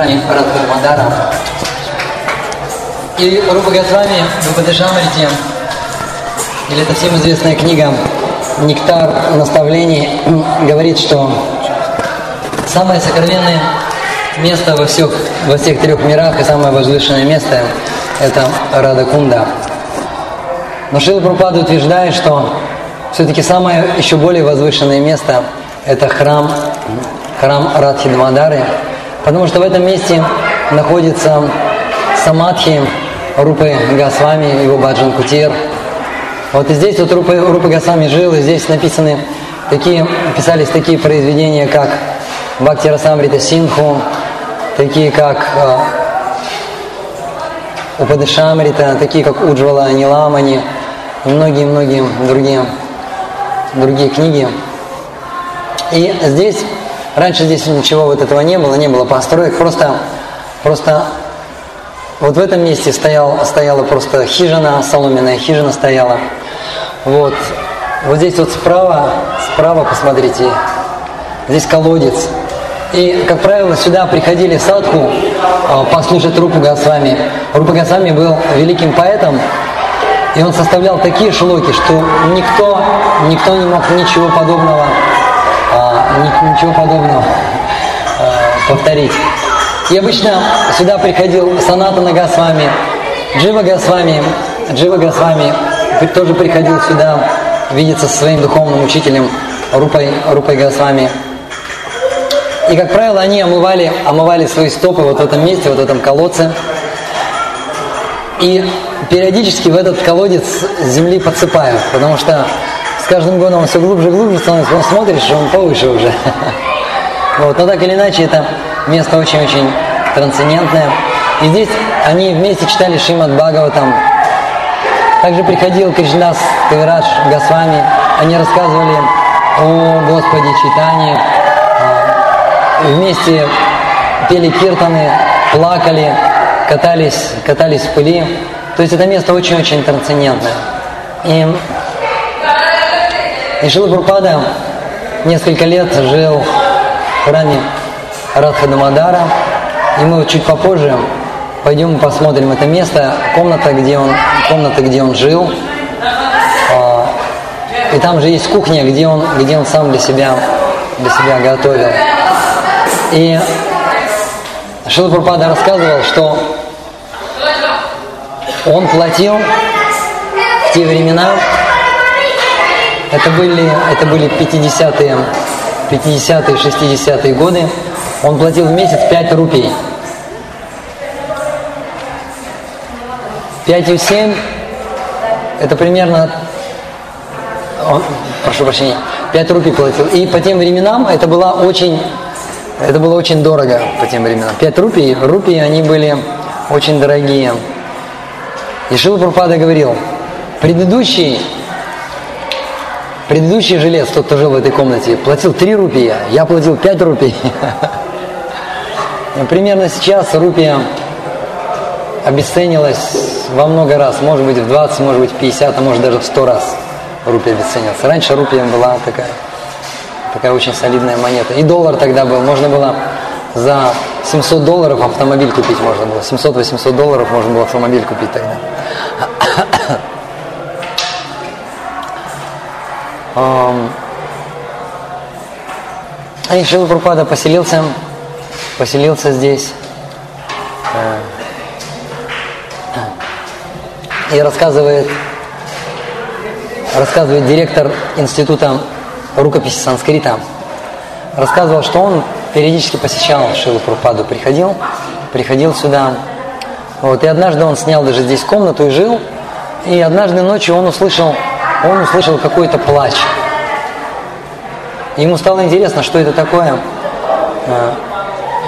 Радхармадара. И Рупа Госвами в Упадешамрите, или это всем известная книга «Нектар наставлений», говорит, что самое сокровенное место во всех, во всех трех мирах и самое возвышенное место – это Радакунда. Но Шила Прупада утверждает, что все-таки самое еще более возвышенное место – это храм, храм Радхидмадары, потому что в этом месте находится самадхи Рупы Госвами, его Баджан Кутир. Вот и здесь вот Рупы, Рупы Госвами жил, и здесь написаны такие, писались такие произведения, как Бхакти Расамрита Синху, такие как э, Упадышамрита, такие как Уджвала Ниламани и многие-многие другие, другие книги. И здесь, раньше здесь ничего вот этого не было, не было построек, просто, просто вот в этом месте стоял, стояла просто хижина, соломенная хижина стояла. Вот, вот здесь вот справа, справа, посмотрите, здесь колодец. И, как правило, сюда приходили садху послушать Рупу Госвами. Рупа Госвами был великим поэтом, и он составлял такие шлоки, что никто, никто не мог ничего подобного, ничего подобного повторить. И обычно сюда приходил Саната Госвами, Джива Госвами, Джива Госвами тоже приходил сюда видеться со своим духовным учителем Рупой, Рупой Госвами. И, как правило, они омывали, омывали свои стопы вот в этом месте, вот в этом колодце. И периодически в этот колодец земли подсыпают, потому что каждым годом он все глубже и глубже становится, он что он повыше уже. Вот. Но так или иначе, это место очень-очень трансцендентное. И здесь они вместе читали Шримад Бхагаватам. Также приходил Кришнас Кавирадж Госвами. Они рассказывали о Господе Читании, вместе пели киртаны, плакали, катались, катались в пыли. То есть это место очень-очень трансцендентное. И, и Шила Прупада несколько лет жил в храме Радхадамадара. И мы чуть попозже пойдем и посмотрим это место, комната, где он, комната, где он жил. И там же есть кухня, где он, где он сам для себя, для себя готовил. И Шила Прабхупада рассказывал, что он платил в те времена, это были, это были 50-е, 50-е, 60-е годы, он платил в месяц 5 рупий. 5,7 это примерно, он, прошу прощения, 5 рупий платил. И по тем временам это была очень это было очень дорого по тем временам. Пять рупий, рупии они были очень дорогие. И Шила Прупада говорил, предыдущий, предыдущий жилец, тот, кто жил в этой комнате, платил 3 рупии, я платил 5 рупий. Примерно сейчас рупия обесценилась во много раз, может быть в 20, может быть в 50, а может даже в 100 раз рупия обесценилась. Раньше рупия была такая Такая очень солидная монета. И доллар тогда был. Можно было за 700 долларов автомобиль купить можно было. 700-800 долларов можно было автомобиль купить тогда. И Шила Прупада поселился, поселился здесь. Э, и рассказывает, рассказывает директор института рукописи санскрита, рассказывал, что он периодически посещал Шилу Прупаду, приходил, приходил сюда. Вот, и однажды он снял даже здесь комнату и жил. И однажды ночью он услышал, он услышал какой-то плач. ему стало интересно, что это такое. А,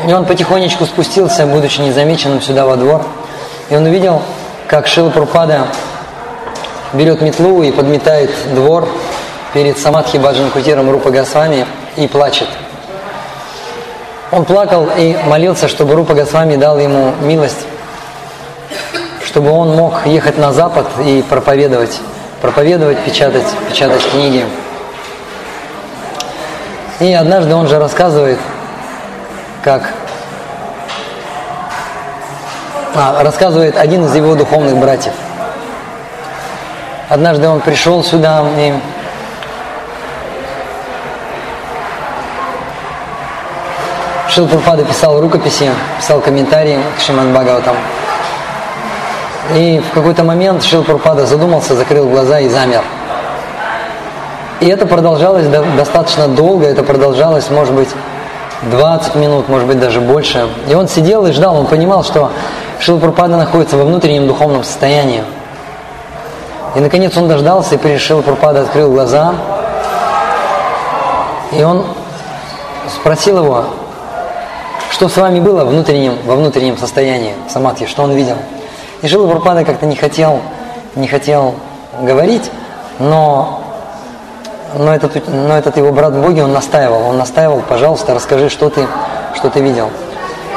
и он потихонечку спустился, будучи незамеченным сюда во двор. И он увидел, как Шила Прупада берет метлу и подметает двор, перед Самадхи Баджан Кутиром Рупа Госвами и плачет. Он плакал и молился, чтобы Рупа Госвами дал ему милость, чтобы он мог ехать на Запад и проповедовать, проповедовать, печатать, печатать книги. И однажды он же рассказывает, как а, рассказывает один из его духовных братьев. Однажды он пришел сюда и Шил Прабхупада писал рукописи, писал комментарии к Шиман Бхагаватам. И в какой-то момент Шил Прабхупада задумался, закрыл глаза и замер. И это продолжалось достаточно долго, это продолжалось, может быть, 20 минут, может быть, даже больше. И он сидел и ждал, он понимал, что Шил Прабхупада находится во внутреннем духовном состоянии. И наконец он дождался, и прежде Шил Прабхупада открыл глаза, и он спросил его, что с вами было внутреннем, во внутреннем состоянии самадхи, что он видел. И Шила Прабхупада как-то не хотел, не хотел говорить, но, но, этот, но этот его брат в Боге, он настаивал, он настаивал, пожалуйста, расскажи, что ты, что ты видел.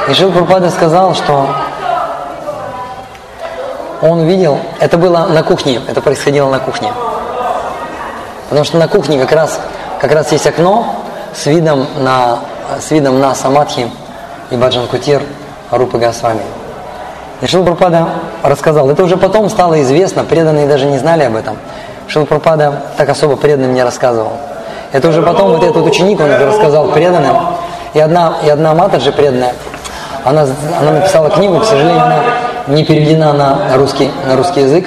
И Шила Прабхупада сказал, что он видел, это было на кухне, это происходило на кухне. Потому что на кухне как раз, как раз есть окно с видом на, с видом на самадхи, и Баджан Кутир Рупа Госвами. И Шилпрапада рассказал, это уже потом стало известно, преданные даже не знали об этом. Шилпрапада так особо преданным не рассказывал. Это уже потом вот этот ученик, он уже рассказал преданным. И одна, и одна матаджи преданная, она, она написала книгу, к сожалению, она не переведена на русский, на русский язык.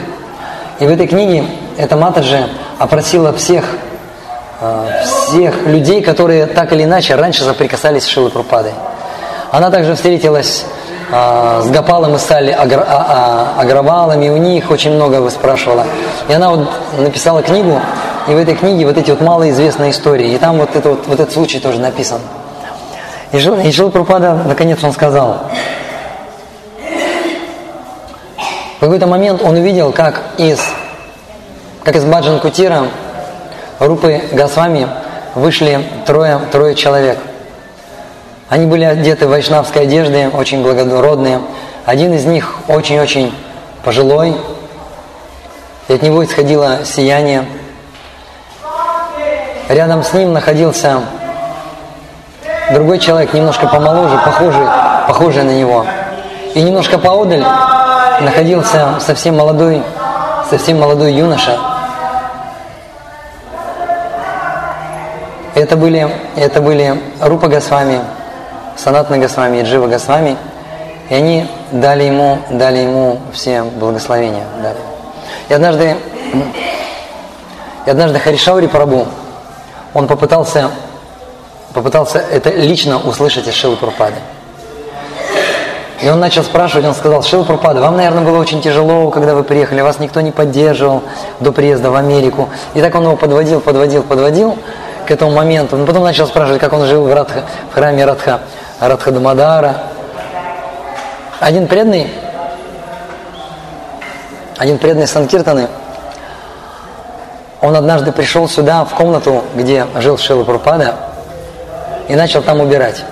И в этой книге эта матаджи опросила всех, э, всех людей, которые так или иначе раньше соприкасались с Шилой. Она также встретилась а, с Гапалом и Салли агр, а, а, у них очень много выспрашивала. И она вот написала книгу, и в этой книге вот эти вот малоизвестные истории. И там вот, это вот, вот этот случай тоже написан. И жил, и жил Пропада, наконец он сказал, в какой-то момент он увидел, как из, как из Баджан Кутира Рупы Госвами вышли трое, трое человек – они были одеты в вайшнавской одежды, очень благородные. Один из них очень-очень пожилой, и от него исходило сияние. Рядом с ним находился другой человек, немножко помоложе, похожий, похожий на него. И немножко поодаль находился совсем молодой, совсем молодой юноша. Это были, это были Рупа Госвами, Санатна Госвами и Джива Госвами, и они дали ему, дали ему все благословения. Дали. И однажды, и однажды Харишаури Прабу, он попытался, попытался это лично услышать из Шилы Прупады. И он начал спрашивать, он сказал, Шила Прупада, вам, наверное, было очень тяжело, когда вы приехали, вас никто не поддерживал до приезда в Америку. И так он его подводил, подводил, подводил к этому моменту. Но потом начал спрашивать, как он жил в, Радха, в храме Радха Радхадамадара. Один преданный, один преданный Санкиртаны, он однажды пришел сюда, в комнату, где жил Шила Прупада, и начал там убирать.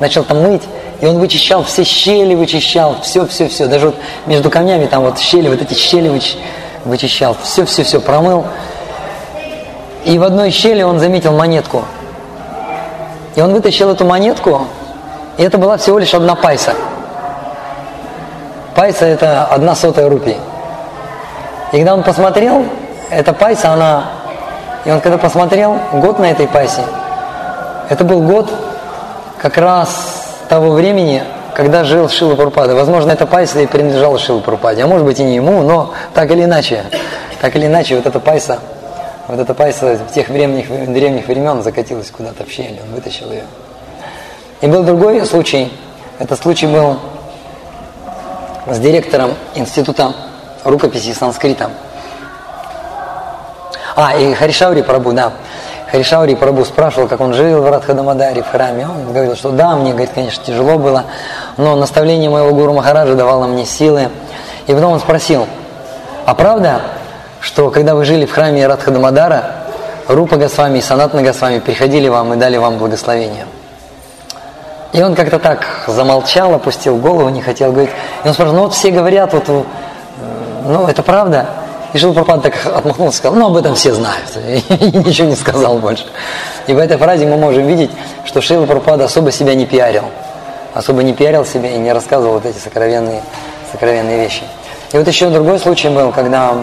Начал там мыть, и он вычищал все щели, вычищал, все, все, все. Даже вот между камнями там вот щели, вот эти щели вычищал, все, все, все промыл. И в одной щели он заметил монетку. И он вытащил эту монетку, и это была всего лишь одна пайса. Пайса это одна сотая рупии. И когда он посмотрел, эта пайса, она... И он когда посмотрел год на этой пайсе, это был год как раз того времени, когда жил Шила Пурпада. Возможно, эта пайса и принадлежала Шила Пурпаде, а может быть и не ему, но так или иначе, так или иначе, вот эта пайса, вот эта пайса в тех древних, древних времен закатилась куда-то в щель, он вытащил ее. И был другой случай. Этот случай был с директором Института рукописи санскрита. А, и Харишаури Прабу, да. Харишаури Прабу спрашивал, как он жил в Радхадамадаре, в храме. Он говорил, что да, мне, говорит, конечно, тяжело было, но наставление моего гуру Махараджа давало мне силы. И потом он спросил, а правда, что когда вы жили в храме Радхадамадара, Рупа Госвами и Санатна Госвами приходили вам и дали вам благословение? И он как-то так замолчал, опустил голову, не хотел говорить. И он спрашивал, ну вот все говорят, вот, э, ну это правда? И Шил Пропад так отмахнулся и сказал, ну об этом все знают. И ничего не сказал больше. И в этой фразе мы можем видеть, что Шил Пропад особо себя не пиарил. Особо не пиарил себя и не рассказывал вот эти сокровенные, сокровенные вещи. И вот еще другой случай был, когда,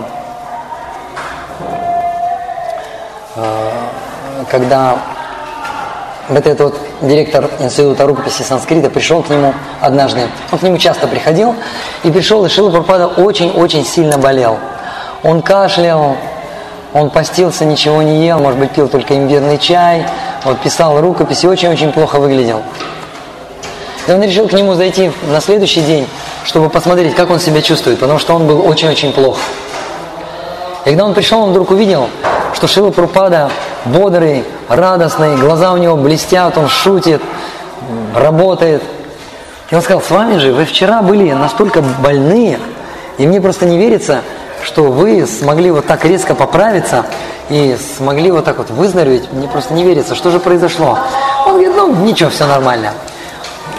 э, когда вот этот вот директор института рукописи санскрита пришел к нему однажды. Он к нему часто приходил и пришел, и Шила Пропада очень-очень сильно болел. Он кашлял, он постился, ничего не ел, может быть, пил только имбирный чай, вот писал рукописи, очень-очень плохо выглядел. И он решил к нему зайти на следующий день, чтобы посмотреть, как он себя чувствует, потому что он был очень-очень плох. И когда он пришел, он вдруг увидел, что Шила Пропада бодрый, радостный, глаза у него блестят, он шутит, работает. И он сказал, с вами же, вы вчера были настолько больные, и мне просто не верится, что вы смогли вот так резко поправиться и смогли вот так вот выздороветь, мне просто не верится, что же произошло. Он говорит, ну ничего, все нормально.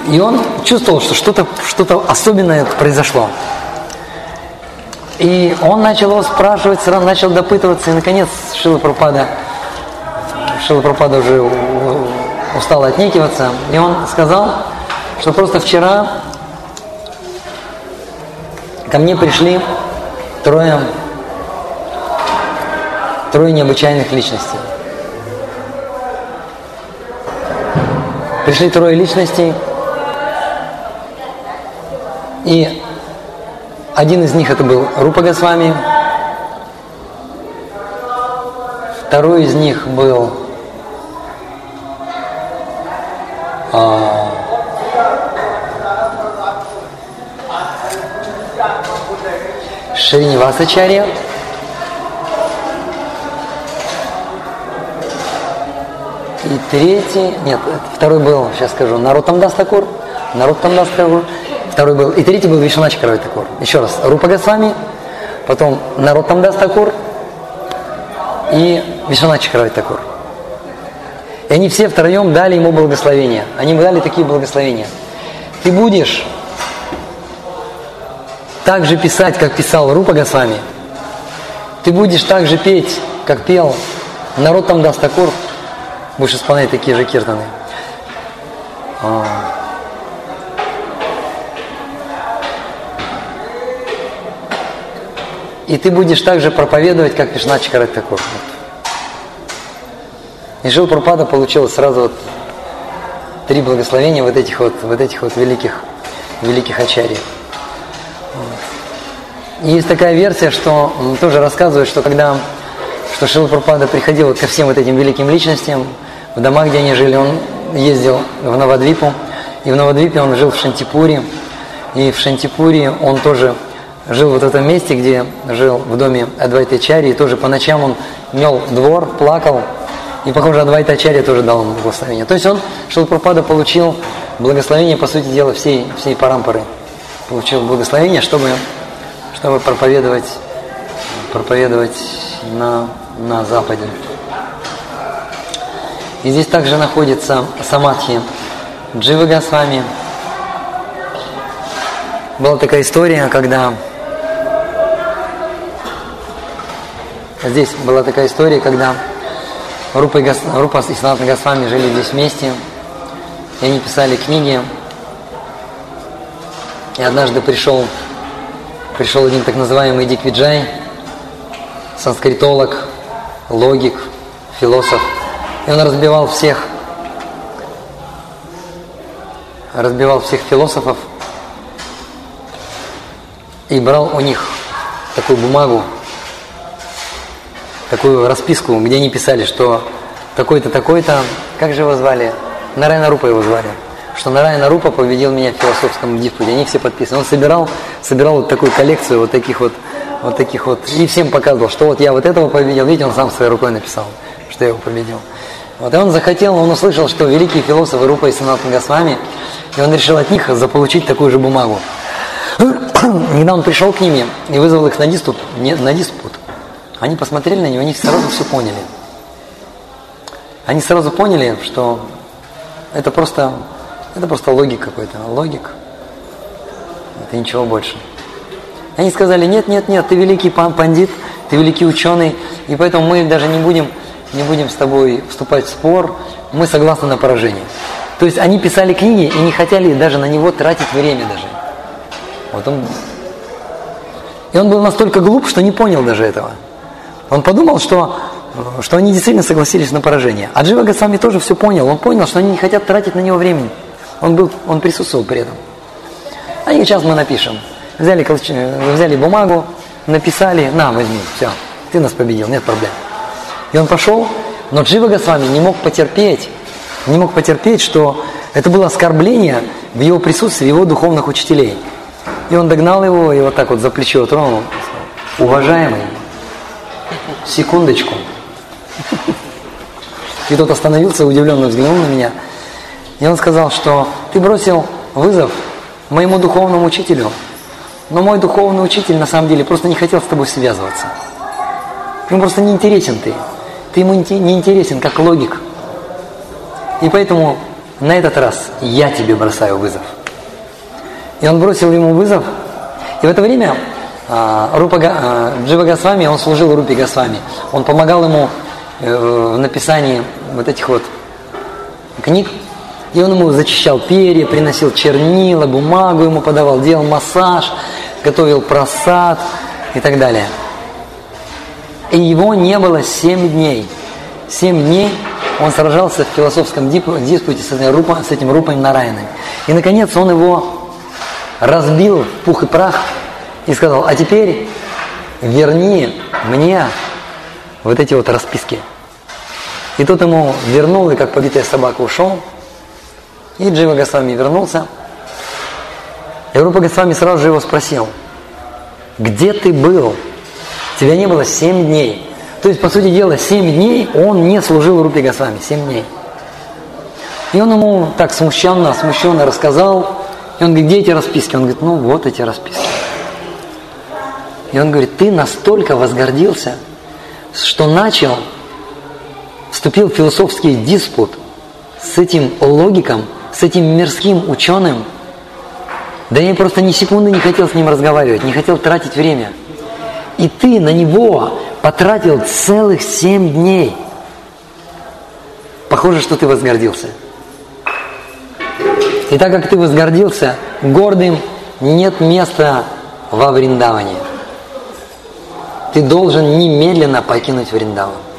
И он чувствовал, что что-то что, -то, особенное произошло. И он начал его спрашивать, сразу начал допытываться, и наконец Шила Пропада, Шила Пропада уже устал отнекиваться, и он сказал, что просто вчера ко мне пришли трое, трое необычайных личностей. Пришли трое личностей, и один из них это был Рупа Госвами, второй из них был а, Шринивасачарья, и третий, нет, второй был, сейчас скажу, Нароттам Дас Тхакур, Нароттам Дас Тхакур, Второй был, и третий был Вишванатх Чакраварти Тхакур. Еще раз, Рупа Госвами, потом Нароттам Дас Тхакур и Вишванатх Чакраварти Тхакур. И они все втроем дали ему благословения. Они ему дали такие благословения. Ты будешь так же писать, как писал Рупа Госвами. Ты будешь так же петь, как пел народ там даст такур, будешь исполнять такие же киртаны. А, И ты будешь также проповедовать, как Вишна Чакарат Такур. И Жил Пропада получил сразу вот три благословения вот этих вот, вот этих вот великих, великих ачарьев. И есть такая версия, что тоже рассказывают, что когда что Шила Пропада приходил ко всем вот этим великим личностям, в домах, где они жили, он ездил в Навадвипу, и в Навадвипе он жил в Шантипуре, и в Шантипуре он тоже жил вот в этом месте, где жил в доме Адвайта Чари, и тоже по ночам он мел двор, плакал, и, похоже, Адвайта Чари тоже дал ему благословение. То есть он, Шилпрапада, получил благословение, по сути дела, всей, всей парампоры. Получил благословение, чтобы, чтобы проповедовать, проповедовать на, на Западе. И здесь также находится Самадхи Дживы Госвами. Была такая история, когда Здесь была такая история, когда Рупа и, Гос... Рупа и Санатна Госвами жили здесь вместе, и они писали книги. И однажды пришел, пришел один так называемый Диквиджай, санскритолог, логик, философ. И он разбивал всех, разбивал всех философов и брал у них такую бумагу, такую расписку, где они писали, что такой-то, такой-то, как же его звали? Нарайна Рупа его звали. Что Нарайна Рупа победил меня в философском диспуте. Они все подписаны. Он собирал, собирал вот такую коллекцию вот таких вот, вот таких вот, и всем показывал, что вот я вот этого победил. Видите, он сам своей рукой написал, что я его победил. Вот, и он захотел, он услышал, что великие философы Рупа и Санатан Госвами, и он решил от них заполучить такую же бумагу. Когда он пришел к ним и вызвал их на диспут, на диспут они посмотрели на него, они сразу все поняли. Они сразу поняли, что это просто, это просто логик какой-то, логик. Это ничего больше. Они сказали, нет, нет, нет, ты великий пандит, ты великий ученый, и поэтому мы даже не будем, не будем с тобой вступать в спор, мы согласны на поражение. То есть они писали книги и не хотели даже на него тратить время даже. Вот он И он был настолько глуп, что не понял даже этого. Он подумал, что, что они действительно согласились на поражение. А Джива Госвами тоже все понял. Он понял, что они не хотят тратить на него времени. Он, был, он присутствовал при этом. А сейчас мы напишем. Взяли, взяли бумагу, написали, на, возьми, все, ты нас победил, нет проблем. И он пошел, но Джива Госвами не мог потерпеть, не мог потерпеть, что это было оскорбление в его присутствии его духовных учителей. И он догнал его и вот так вот за плечо тронул. Уважаемый, секундочку. И тот остановился, удивленно взглянул на меня. И он сказал, что ты бросил вызов моему духовному учителю. Но мой духовный учитель на самом деле просто не хотел с тобой связываться. Ему просто не интересен ты. Ты ему не интересен как логик. И поэтому на этот раз я тебе бросаю вызов. И он бросил ему вызов. И в это время Рупа, а, Джива Госвами, он служил Рупе Госвами. Он помогал ему э, в написании вот этих вот книг. И он ему зачищал перья, приносил чернила, бумагу ему подавал, делал массаж, готовил просад и так далее. И его не было семь дней. Семь дней он сражался в философском диспуте с Рупа, с этим Рупой Нарайной. И, наконец, он его разбил в пух и прах и сказал, а теперь верни мне вот эти вот расписки. И тот ему вернул, и как побитая собака ушел. И Джива Госвами вернулся. И Рупа Госвами сразу же его спросил, где ты был? Тебя не было семь дней. То есть, по сути дела, 7 дней он не служил Рупи Госвами, 7 дней. И он ему так смущенно, смущенно рассказал, и он говорит, где эти расписки? Он говорит, ну вот эти расписки. И он говорит, ты настолько возгордился, что начал, вступил в философский диспут с этим логиком, с этим мирским ученым. Да я просто ни секунды не хотел с ним разговаривать, не хотел тратить время. И ты на него потратил целых семь дней. Похоже, что ты возгордился. И так как ты возгордился, гордым нет места во Вриндаване. Ты должен немедленно покинуть Вриндаван.